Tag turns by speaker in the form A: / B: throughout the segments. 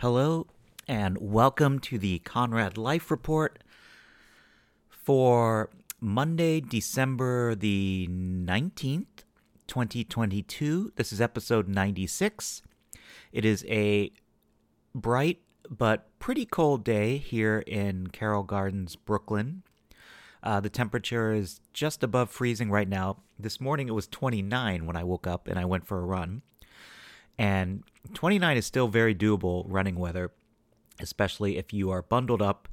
A: Hello, and welcome to the Conrad Life Report for Monday, December the 19th, 2022. This is episode 96. It is a bright but pretty cold day here in Carroll Gardens, Brooklyn. Uh, the temperature is just above freezing right now. This morning it was 29 when I woke up and I went for a run. And 29 is still very doable running weather, especially if you are bundled up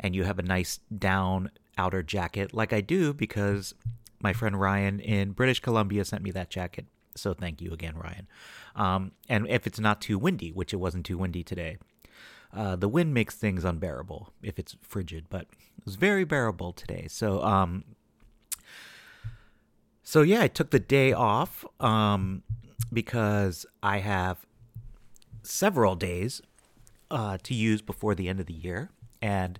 A: and you have a nice down outer jacket, like I do because my friend Ryan in British Columbia sent me that jacket. So thank you again, Ryan. Um, and if it's not too windy, which it wasn't too windy today, uh, the wind makes things unbearable if it's frigid, but it was very bearable today. So, um, so yeah, I took the day off. Um, because I have several days uh, to use before the end of the year. And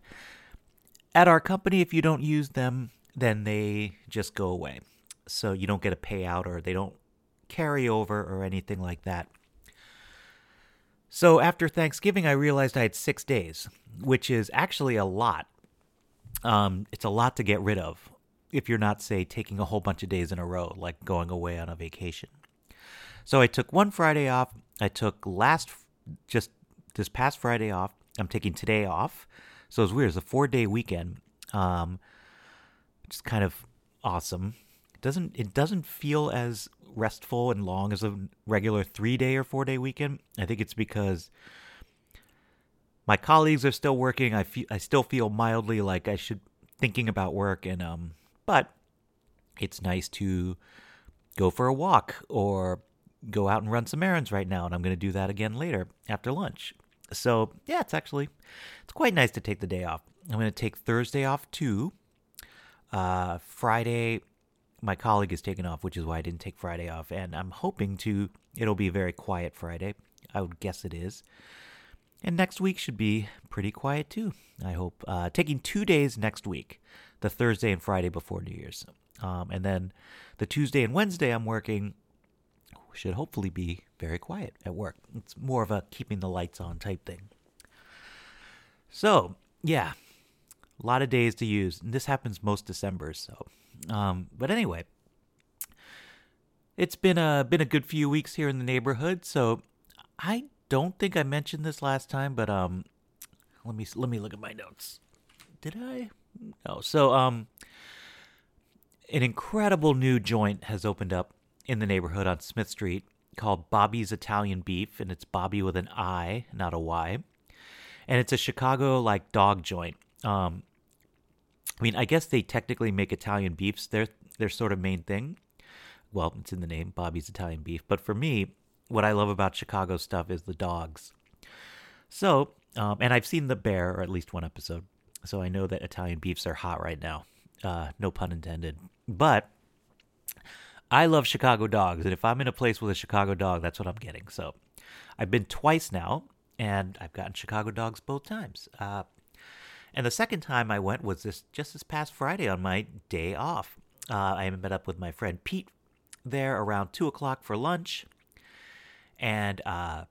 A: at our company, if you don't use them, then they just go away. So you don't get a payout or they don't carry over or anything like that. So after Thanksgiving, I realized I had six days, which is actually a lot. Um, it's a lot to get rid of if you're not, say, taking a whole bunch of days in a row, like going away on a vacation. So I took one Friday off. I took last, just this past Friday off. I'm taking today off. So it's weird. It's a four day weekend. Um, it's kind of awesome. It doesn't it doesn't feel as restful and long as a regular three day or four day weekend. I think it's because my colleagues are still working. I feel I still feel mildly like I should thinking about work and um but it's nice to go for a walk or go out and run some errands right now, and I'm going to do that again later after lunch. So yeah, it's actually it's quite nice to take the day off. I'm going to take Thursday off too. Uh, Friday, my colleague is taking off, which is why I didn't take Friday off, and I'm hoping to. It'll be a very quiet Friday. I would guess it is. And next week should be pretty quiet too. I hope. Uh, taking two days next week, the Thursday and Friday before New Year's, um, and then the Tuesday and Wednesday I'm working should hopefully be very quiet at work. It's more of a keeping the lights on type thing. So, yeah, a lot of days to use. And this happens most Decembers. So, um, but anyway, it's been a been a good few weeks here in the neighborhood. So, I don't think I mentioned this last time, but um, let me let me look at my notes. Did I? No. So, um, an incredible new joint has opened up in the neighborhood on Smith Street called Bobby's Italian Beef, and it's Bobby with an I, not a Y. And it's a Chicago like dog joint. Um, I mean, I guess they technically make Italian beefs. They're their sort of main thing. Well, it's in the name, Bobby's Italian Beef. But for me, what I love about Chicago stuff is the dogs. So, um, and I've seen The Bear, or at least one episode. So I know that Italian beefs are hot right now. Uh, no pun intended. But I love Chicago dogs, and if I'm in a place with a Chicago dog, that's what I'm getting. So I've been twice now, and I've gotten Chicago dogs both times. Uh, and the second time I went was this just this past Friday on my day off. Uh, I met up with my friend Pete there around two o'clock for lunch, and uh,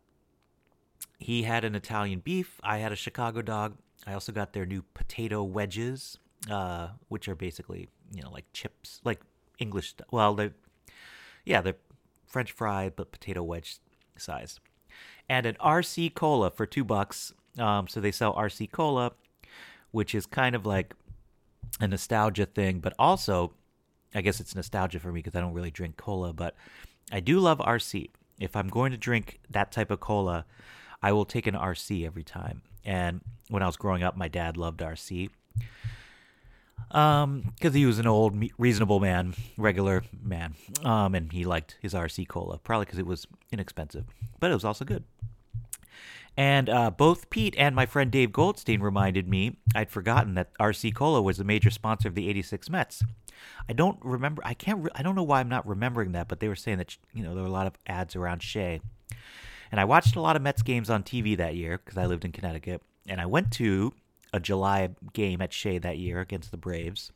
A: he had an Italian beef. I had a Chicago dog. I also got their new potato wedges, uh, which are basically you know like chips, like English. Well, they're yeah, they're French fry but potato wedge size, and an RC cola for two bucks. Um, so they sell RC cola, which is kind of like a nostalgia thing, but also, I guess it's nostalgia for me because I don't really drink cola, but I do love RC. If I'm going to drink that type of cola, I will take an RC every time. And when I was growing up, my dad loved RC um, because he was an old, reasonable man, regular man, um, and he liked his RC cola, probably because it was inexpensive, but it was also good. And uh, both Pete and my friend Dave Goldstein reminded me I'd forgotten that RC Cola was a major sponsor of the '86 Mets. I don't remember. I can't. Re- I don't know why I'm not remembering that, but they were saying that you know there were a lot of ads around Shea, and I watched a lot of Mets games on TV that year because I lived in Connecticut, and I went to a July game at Shea that year against the Braves.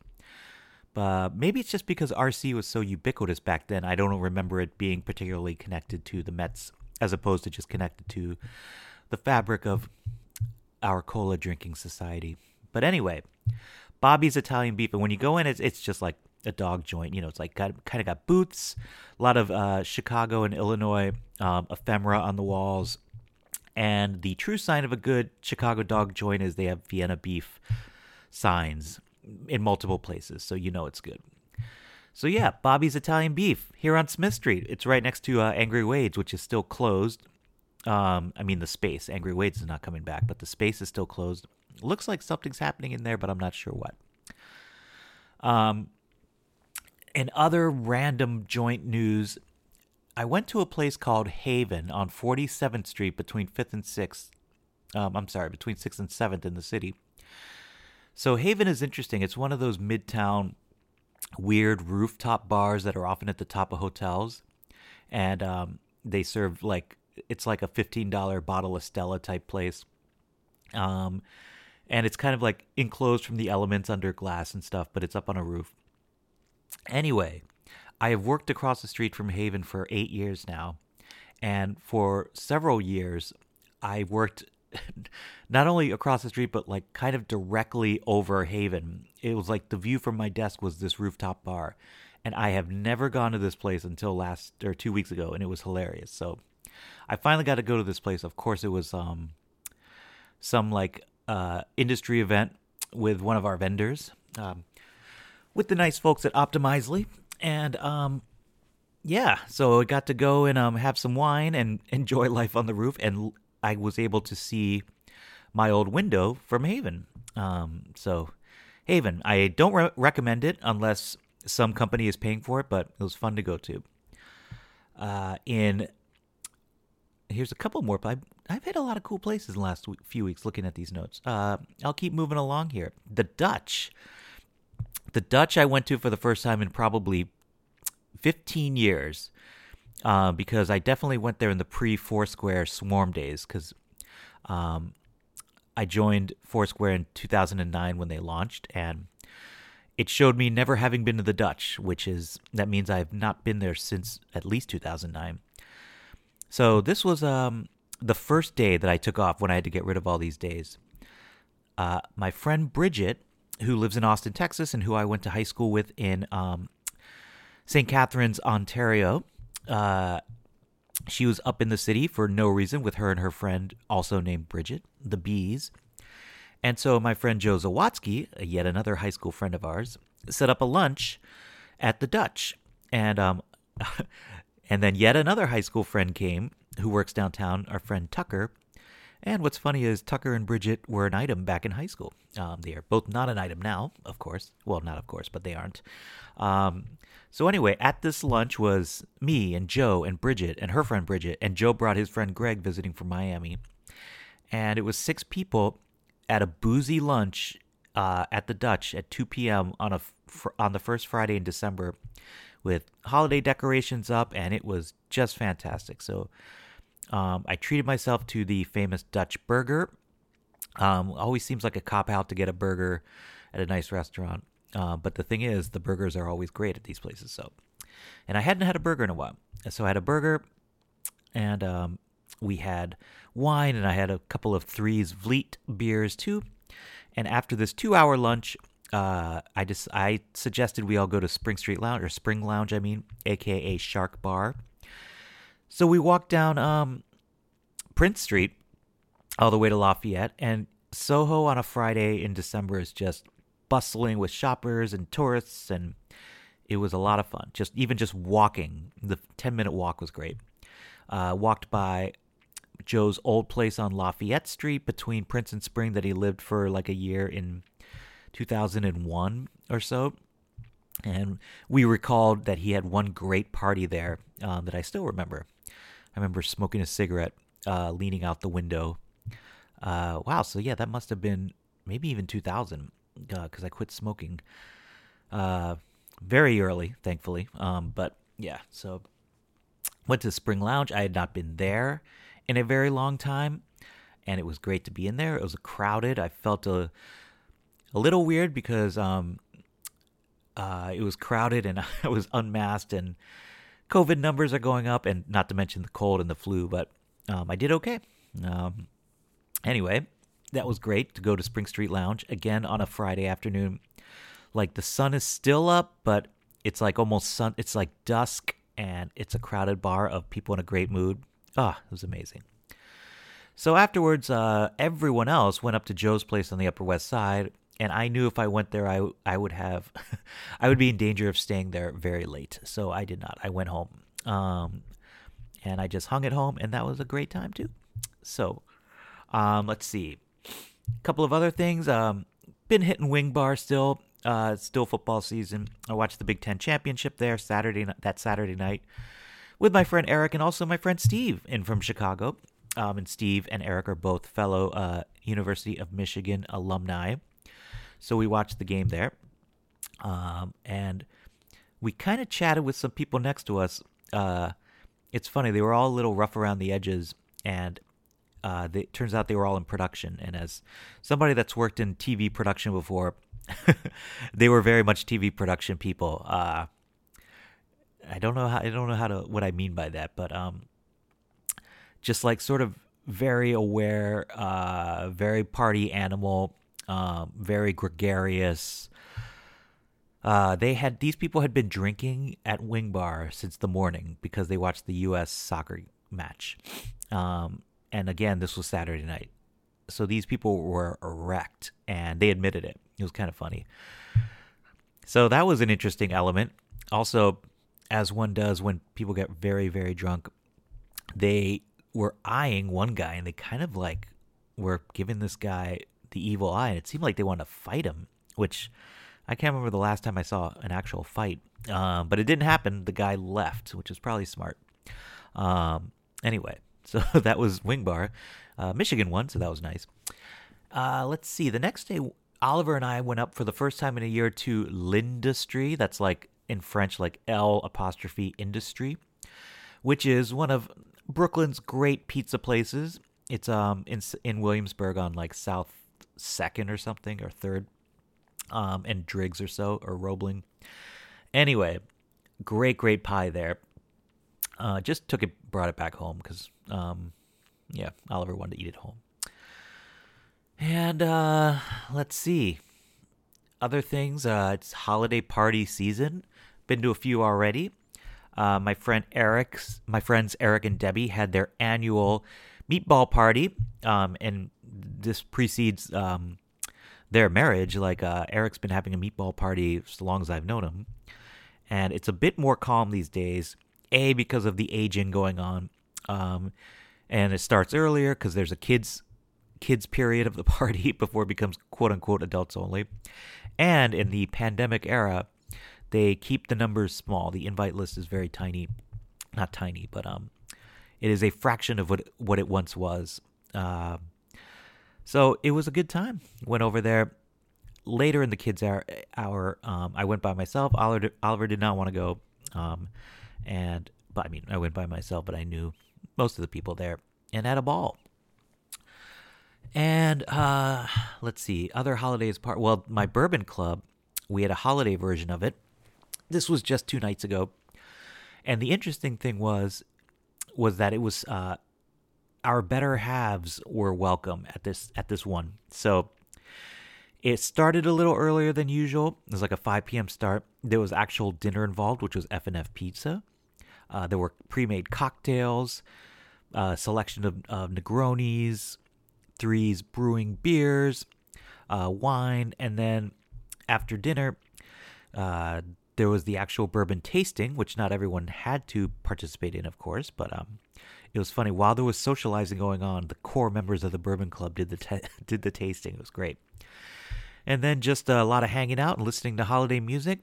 A: But maybe it's just because RC was so ubiquitous back then. I don't remember it being particularly connected to the Mets as opposed to just connected to the fabric of our cola drinking society. But anyway, Bobby's Italian Beef, and when you go in, it's it's just like a dog joint. You know, it's like got, kind of got booths, a lot of uh, Chicago and Illinois um, ephemera on the walls. And the true sign of a good Chicago dog joint is they have Vienna beef signs in multiple places, so you know it's good. So yeah, Bobby's Italian Beef here on Smith Street. It's right next to uh, Angry Wade's, which is still closed. Um, I mean the space. Angry Wade's is not coming back, but the space is still closed. Looks like something's happening in there, but I'm not sure what. Um, and other random joint news, I went to a place called Haven on 47th Street between 5th and 6th. Um, I'm sorry, between 6th and 7th in the city. So Haven is interesting. It's one of those midtown weird rooftop bars that are often at the top of hotels, and um, they serve like it's like a fifteen dollar bottle of Stella type place. Um, and it's kind of like enclosed from the elements under glass and stuff, but it's up on a roof. Anyway, I have worked across the street from Haven for eight years now, and for several years, I worked not only across the street but like kind of directly over Haven. It was like the view from my desk was this rooftop bar. And I have never gone to this place until last or 2 weeks ago and it was hilarious. So I finally got to go to this place. Of course it was um some like uh industry event with one of our vendors. Um with the nice folks at Optimizely and um yeah, so I got to go and um, have some wine and enjoy life on the roof and I was able to see my old window from Haven. Um, so, Haven, I don't re- recommend it unless some company is paying for it, but it was fun to go to. Uh, in here's a couple more. I've, I've hit a lot of cool places in the last few weeks looking at these notes. Uh, I'll keep moving along here. The Dutch. The Dutch I went to for the first time in probably 15 years uh, because I definitely went there in the pre Foursquare swarm days because um, I joined Foursquare in 2009 when they launched, and it showed me never having been to the Dutch, which is that means I have not been there since at least 2009. So this was um, the first day that I took off when I had to get rid of all these days. Uh, my friend Bridget, who lives in Austin, Texas, and who I went to high school with in um, St. Catharines, Ontario, uh, she was up in the city for no reason with her and her friend, also named Bridget, the Bees. And so my friend Joe Zawatsky, yet another high school friend of ours, set up a lunch at the Dutch. And um, and then yet another high school friend came who works downtown, our friend Tucker. And what's funny is Tucker and Bridget were an item back in high school. Um, they are both not an item now, of course. Well, not of course, but they aren't. Um, so anyway, at this lunch was me and Joe and Bridget and her friend Bridget, and Joe brought his friend Greg visiting from Miami, and it was six people at a boozy lunch uh, at the Dutch at 2 p.m. on a on the first Friday in December, with holiday decorations up, and it was just fantastic. So um, I treated myself to the famous Dutch burger. Um, always seems like a cop out to get a burger at a nice restaurant. Uh, but the thing is, the burgers are always great at these places. So, and I hadn't had a burger in a while, so I had a burger, and um, we had wine, and I had a couple of threes Vliet beers too. And after this two-hour lunch, uh, I just I suggested we all go to Spring Street Lounge or Spring Lounge, I mean, aka Shark Bar. So we walked down um, Prince Street all the way to Lafayette, and Soho on a Friday in December is just bustling with shoppers and tourists, and it was a lot of fun. Just even just walking, the ten minute walk was great. Uh, walked by Joe's old place on Lafayette Street between Prince and Spring that he lived for like a year in 2001 or so. And we recalled that he had one great party there um, that I still remember. I remember smoking a cigarette, uh, leaning out the window. Uh, wow, so yeah, that must have been maybe even 2000 because uh, I quit smoking uh, very early, thankfully. Um, but yeah, so went to Spring Lounge. I had not been there in a very long time, and it was great to be in there. It was crowded. I felt a a little weird because um, uh, it was crowded and I was unmasked and COVID numbers are going up, and not to mention the cold and the flu. But um, I did okay. Um, Anyway, that was great to go to Spring Street Lounge again on a Friday afternoon. Like the sun is still up, but it's like almost sun. It's like dusk, and it's a crowded bar of people in a great mood. Ah, it was amazing. So afterwards, uh, everyone else went up to Joe's place on the Upper West Side, and I knew if I went there, I I would have, I would be in danger of staying there very late. So I did not. I went home, um, and I just hung at home, and that was a great time too. So, um, let's see, a couple of other things. Um, been hitting wing bar still. Uh, still football season. I watched the Big Ten championship there Saturday that Saturday night with my friend Eric and also my friend Steve in from Chicago. Um, and Steve and Eric are both fellow uh, University of Michigan alumni. So we watched the game there. Um, and we kind of chatted with some people next to us. Uh, it's funny, they were all a little rough around the edges. And uh, they, it turns out they were all in production. And as somebody that's worked in TV production before, they were very much TV production people. Uh, I don't know how I don't know how to what I mean by that, but um, just like sort of very aware, uh, very party animal, um, very gregarious. Uh, they had these people had been drinking at Wing Bar since the morning because they watched the U.S. soccer match, um, and again, this was Saturday night, so these people were wrecked, and they admitted it. It was kind of funny. So that was an interesting element. Also, as one does when people get very, very drunk, they were eyeing one guy and they kind of like were giving this guy the evil eye. And it seemed like they wanted to fight him, which I can't remember the last time I saw an actual fight. Um, but it didn't happen. The guy left, which is probably smart. Um, anyway, so that was Wing Bar. Uh, Michigan won, so that was nice. Uh, let's see. The next day, Oliver and I went up for the first time in a year to L'Industrie. That's like in French, like L apostrophe industry, which is one of Brooklyn's great pizza places. It's um in in Williamsburg on like South Second or something or Third, um, and Driggs or so or Roebling. Anyway, great great pie there. Uh, just took it, brought it back home because um, yeah, Oliver wanted to eat it home. And uh, let's see. Other things, uh, it's holiday party season. Been to a few already. Uh, my friend Eric's, my friends Eric and Debbie had their annual meatball party, um, and this precedes um, their marriage. Like uh, Eric's been having a meatball party as long as I've known him, and it's a bit more calm these days. A because of the aging going on, um, and it starts earlier because there's a kids kids period of the party before it becomes quote unquote adults only, and in the pandemic era, they keep the numbers small. The invite list is very tiny, not tiny, but um, it is a fraction of what what it once was. Uh, so it was a good time. Went over there later in the kids' hour. hour um, I went by myself. Oliver, Oliver did not want to go, um, and but I mean I went by myself, but I knew most of the people there and had a ball. And uh, let's see, other holidays part. Well, my bourbon club, we had a holiday version of it this was just two nights ago, and the interesting thing was was that it was uh, our better halves were welcome at this at this one. So it started a little earlier than usual. It was like a 5 p.m. start. There was actual dinner involved, which was F and F pizza. Uh, there were pre-made cocktails, uh, selection of, of Negronis, threes brewing beers, uh, wine, and then after dinner, uh, there was the actual bourbon tasting, which not everyone had to participate in, of course, but um, it was funny. While there was socializing going on, the core members of the bourbon club did the t- did the tasting. It was great, and then just a lot of hanging out and listening to holiday music.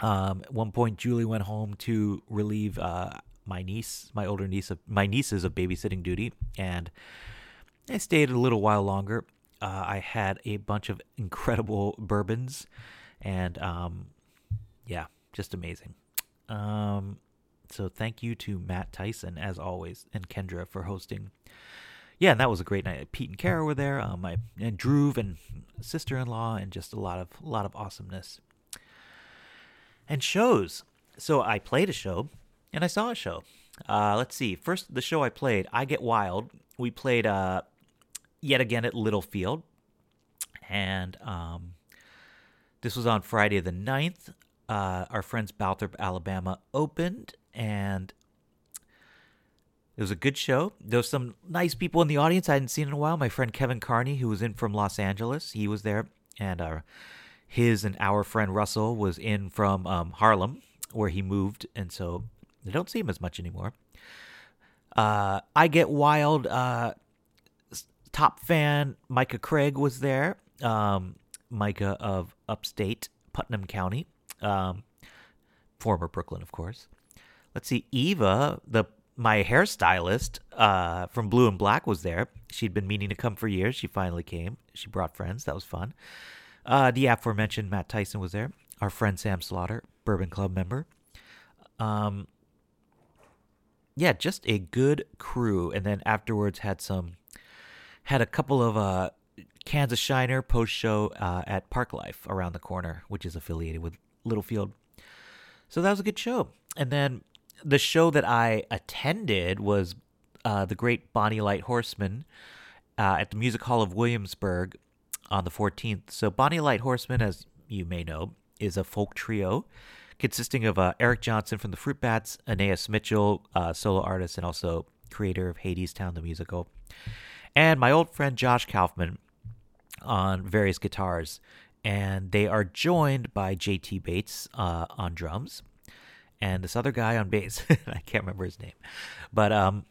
A: Um, at one point, Julie went home to relieve uh, my niece, my older niece, of my nieces of babysitting duty, and I stayed a little while longer. Uh, I had a bunch of incredible bourbons, and um, yeah, just amazing. Um, so thank you to Matt Tyson as always and Kendra for hosting. Yeah, and that was a great night. Pete and Kara were there. Um, my and Drew and sister-in-law, and just a lot of a lot of awesomeness. And shows. So I played a show, and I saw a show. Uh, let's see. First, the show I played, I Get Wild. We played. Uh, yet again at Littlefield. And um, this was on Friday the 9th. Uh, our friends Balthrop, Alabama opened, and it was a good show. There was some nice people in the audience I hadn't seen in a while. My friend Kevin Carney, who was in from Los Angeles, he was there, and uh, his and our friend Russell was in from um, Harlem, where he moved, and so I don't see him as much anymore. Uh, I Get Wild uh, top fan Micah Craig was there. Um, Micah of upstate Putnam County, um, former Brooklyn, of course. Let's see, Eva, the my hairstylist uh, from Blue and Black was there. She'd been meaning to come for years. She finally came. She brought friends. That was fun. Uh, the aforementioned Matt Tyson was there. Our friend Sam Slaughter, Bourbon Club member. Um, yeah, just a good crew. And then afterwards had some, had a couple of uh, Kansas Shiner post show uh, at Park Life around the corner, which is affiliated with Littlefield. So that was a good show. And then the show that I attended was uh, the great Bonny Light Horseman uh, at the Music Hall of Williamsburg on the 14th. So Bonny Light Horseman, as you may know, is a folk trio consisting of uh, Eric Johnson from the Fruit Bats, Anaïs Mitchell, uh, solo artist and also creator of Hadestown the musical, and my old friend Josh Kaufman on various guitars. And they are joined by JT Bates uh, on drums and this other guy on bass. I can't remember his name, but um,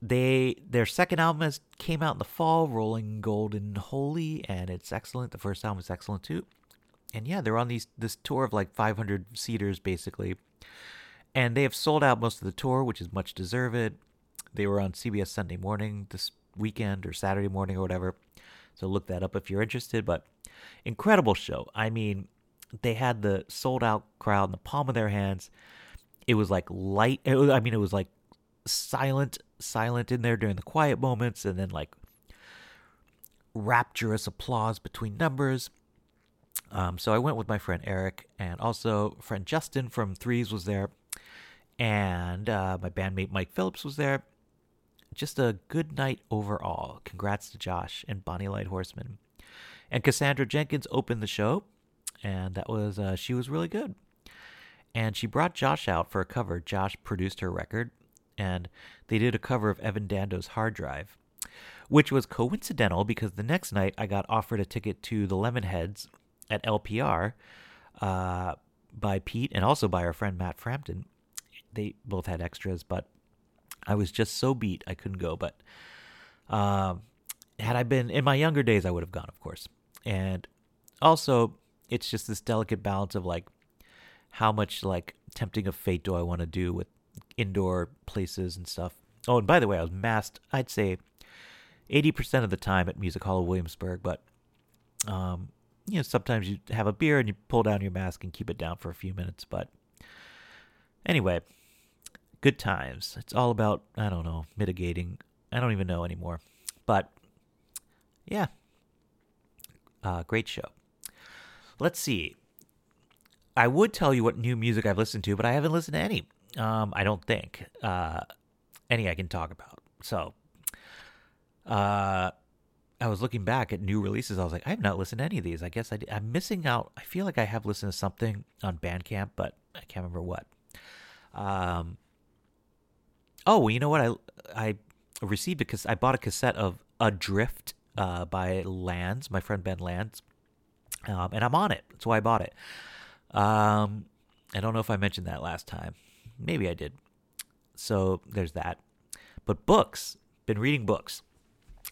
A: they their second album has came out in the fall, Rolling Golden Holy, and it's excellent. The first album is excellent too, and yeah, they're on these this tour of like 500 seaters basically, and they have sold out most of the tour, which is much deserved. They were on CBS Sunday Morning this weekend or Saturday morning or whatever, so look that up if you're interested. But incredible show. I mean, they had the sold out crowd in the palm of their hands. It was like light. Was, I mean, it was like silent, silent in there during the quiet moments, and then like rapturous applause between numbers. Um, so I went with my friend Eric, and also friend Justin from Threes was there, and uh, my bandmate Mike Phillips was there. Just a good night overall. Congrats to Josh and Bonny Light Horseman. And Cassandra Jenkins opened the show and that was uh, she was really good. And she brought Josh out for a cover. Josh produced her record, and they did a cover of Evan Dando's Hard Drive, which was coincidental because the next night I got offered a ticket to the Lemonheads at LPR uh, by Pete and also by our friend Matt Frampton. They both had extras, but I was just so beat I couldn't go. But um, had I been in my younger days, I would have gone, of course. And also, it's just this delicate balance of like how much like tempting of fate do I want to do with indoor places and stuff. Oh, and by the way, I was masked. I'd say eighty percent of the time at Music Hall of Williamsburg, but um, you know sometimes you have a beer and you pull down your mask and keep it down for a few minutes. But anyway, good times. It's all about I don't know mitigating. I don't even know anymore, but yeah, uh, great show. Let's see. I would tell you what new music I've listened to, but I haven't listened to any. Um, I don't think uh, any I can talk about. So, uh, I was looking back at new releases. I was like, I have not listened to any of these. I guess I am missing out. I feel like I have listened to something on Bandcamp, but I can't remember what. Um. Oh, well, you know what? I I received because I bought a cassette of Adrift uh, by Lands, my friend Ben Lands um, and I'm on it. That's why I bought it. Um, I don't know if I mentioned that last time. Maybe I did. So there's that. But books, been reading books.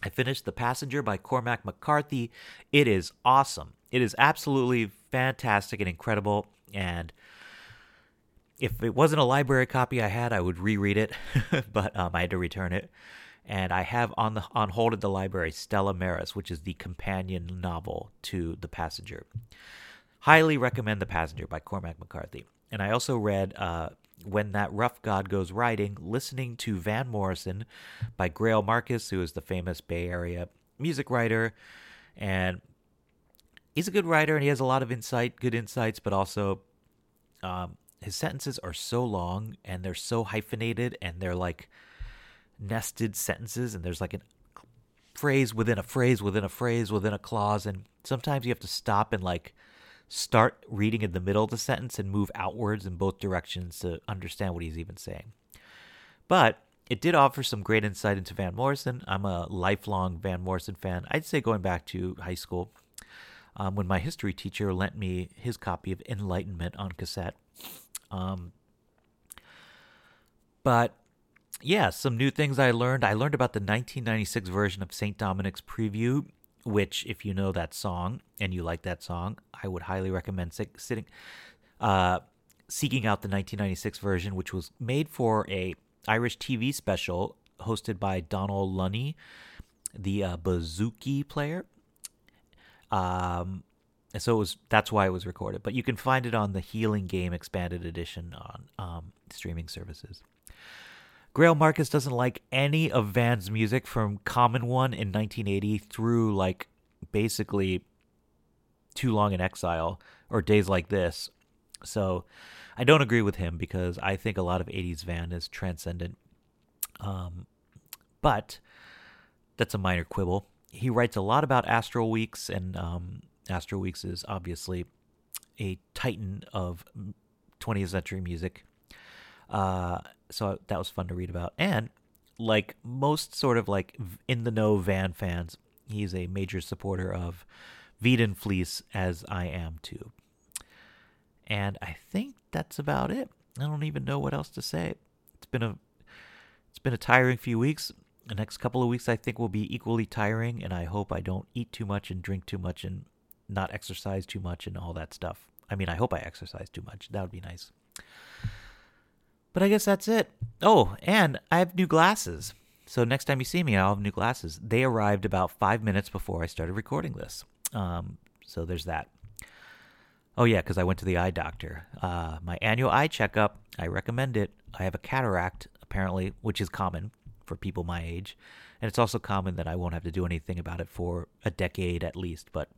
A: I finished The Passenger by Cormac McCarthy. It is awesome. It is absolutely fantastic and incredible. And if it wasn't a library copy I had, I would reread it, but um, I had to return it and I have on the on hold at the library Stella Maris, which is the companion novel to The Passenger. Highly recommend The Passenger by Cormac McCarthy. And I also read uh, When That Rough God Goes Riding, listening to Van Morrison by Greil Marcus, who is the famous Bay Area music writer. And he's a good writer and he has a lot of insight, good insights, but also um, his sentences are so long and they're so hyphenated and they're like nested sentences and there's like a phrase within a phrase within a phrase within a clause, and sometimes you have to stop and like start reading in the middle of the sentence and move outwards in both directions to understand what he's even saying. But it did offer some great insight into Van Morrison. I'm a lifelong Van Morrison fan. I'd say going back to high school um, when my history teacher lent me his copy of Enlightenment on cassette. Um, but yeah, some new things I learned. I learned about the 1996 version of St. Dominic's Preview, which, if you know that song and you like that song, I would highly recommend sitting, uh, seeking out the 1996 version, which was made for a Irish TV special hosted by Dónal Lunny, the uh, player. Um, and so it was that's why it was recorded. But you can find it on the Healing Game Expanded Edition on um, streaming services. Greil Marcus doesn't like any of Van's music from Common One in 1980 through like basically Too Long in Exile or Days Like This. So I don't agree with him because I think a lot of 80s Van is transcendent. Um, but that's a minor quibble. He writes a lot about Astral Weeks, and um, Astral Weeks is obviously a titan of 20th century music. Uh, so that was fun to read about. And like most sort of like in the know Van fans, he's a major supporter of Veedon Fleece, as I am too. And I think that's about it. I don't even know what else to say. It's been a it's been a tiring few weeks. The next couple of weeks I think will be equally tiring and I hope I don't eat too much and drink too much and not exercise too much and all that stuff. I mean, I hope I exercise too much. That would be nice. But I guess that's it. Oh, and I have new glasses. So next time you see me, I'll have new glasses. They arrived about five minutes before I started recording this. Um, so there's that. Oh, yeah, because I went to the eye doctor. Uh, my annual eye checkup, I recommend it. I have a cataract, apparently, which is common for people my age. And it's also common that I won't have to do anything about it for a decade at least. But,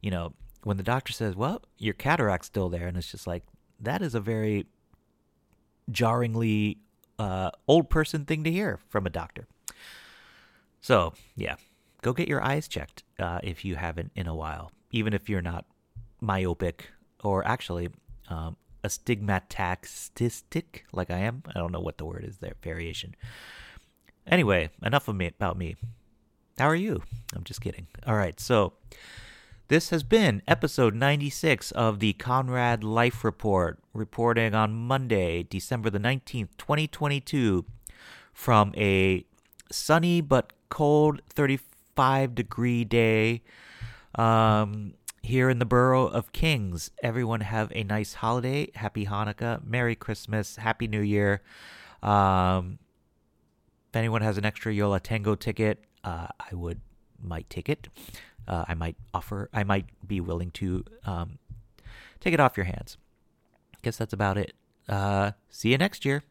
A: you know, when the doctor says, well, your cataract's still there, and it's just like, that is a very jarringly uh, old person thing to hear from a doctor. So, yeah, go get your eyes checked uh, if you haven't in a while, even if you're not myopic or actually um, astigmatistic like I am. I don't know what the word is there, variation. Anyway, enough of me about me. How are you? I'm just kidding. All right, so this has been episode 96 of the Conrad Life Report, reporting on Monday, December the 19th, 2022, from a sunny but cold 35 degree day um, here in the borough of Kings. Everyone have a nice holiday. Happy Hanukkah, Merry Christmas, Happy New Year. Um, if anyone has an extra Yo La Tengo ticket, uh, I would might take it uh, I might offer, I might be willing to um, take it off your hands. Guess that's about it. Uh, see you next year.